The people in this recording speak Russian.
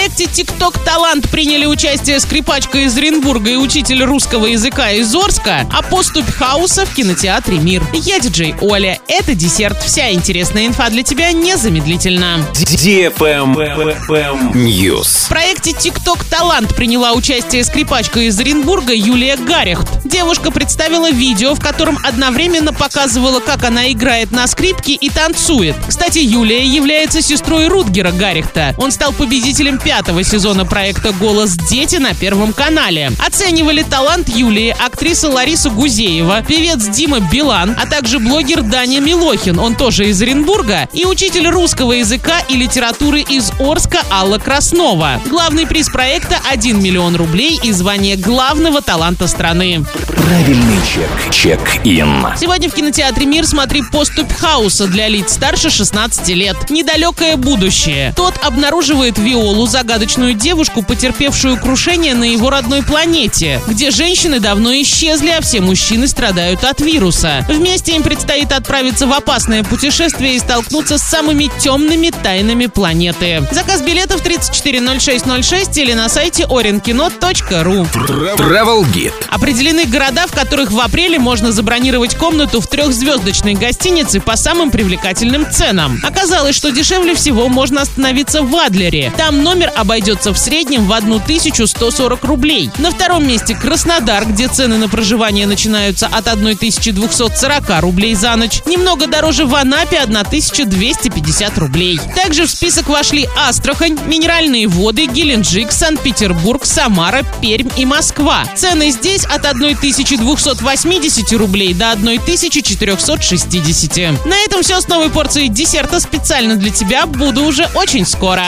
проекте «ТикТок Талант» приняли участие скрипачка из Оренбурга и учитель русского языка из Орска, а поступь хаоса в кинотеатре «Мир». Я диджей Оля. Это десерт. Вся интересная инфа для тебя незамедлительно. News. В проекте «ТикТок Талант» приняла участие скрипачка из Оренбурга Юлия Гарехт. Девушка представила видео, в котором одновременно показывала, как она играет на скрипке и танцует. Кстати, Юлия является сестрой Рутгера Гарехта. Он стал победителем пятого сезона проекта «Голос дети» на Первом канале. Оценивали талант Юлии актриса Лариса Гузеева, певец Дима Билан, а также блогер Даня Милохин, он тоже из Оренбурга, и учитель русского языка и литературы из Орска Алла Краснова. Главный приз проекта – 1 миллион рублей и звание главного таланта страны. Правильный чек. Чек-ин. Сегодня в кинотеатре «Мир» смотри «Поступь хаоса» для лиц старше 16 лет. Недалекое будущее. Тот обнаруживает Виолу, загадочную девушку, потерпевшую крушение на его родной планете, где женщины давно исчезли, а все мужчины страдают от вируса. Вместе им предстоит отправиться в опасное путешествие и столкнуться с самыми темными тайнами планеты. Заказ билетов 340606 или на сайте orinkino.ru. Travel Guide. Определены города, в которых в апреле можно забронировать комнату в трехзвездочной гостинице по самым привлекательным ценам. Оказалось, что дешевле всего можно остановиться в Адлере. Там номер обойдется в среднем в 1140 рублей. На втором месте Краснодар, где цены на проживание начинаются от 1240 рублей за ночь. Немного дороже в Анапе 1250 рублей. Также в список вошли Астрахань, Минеральные воды, Геленджик, Санкт-Петербург, Самара, Пермь и Москва. Цены здесь от 1280 рублей до 1460. На этом все с новой порцией десерта специально для тебя. Буду уже очень скоро.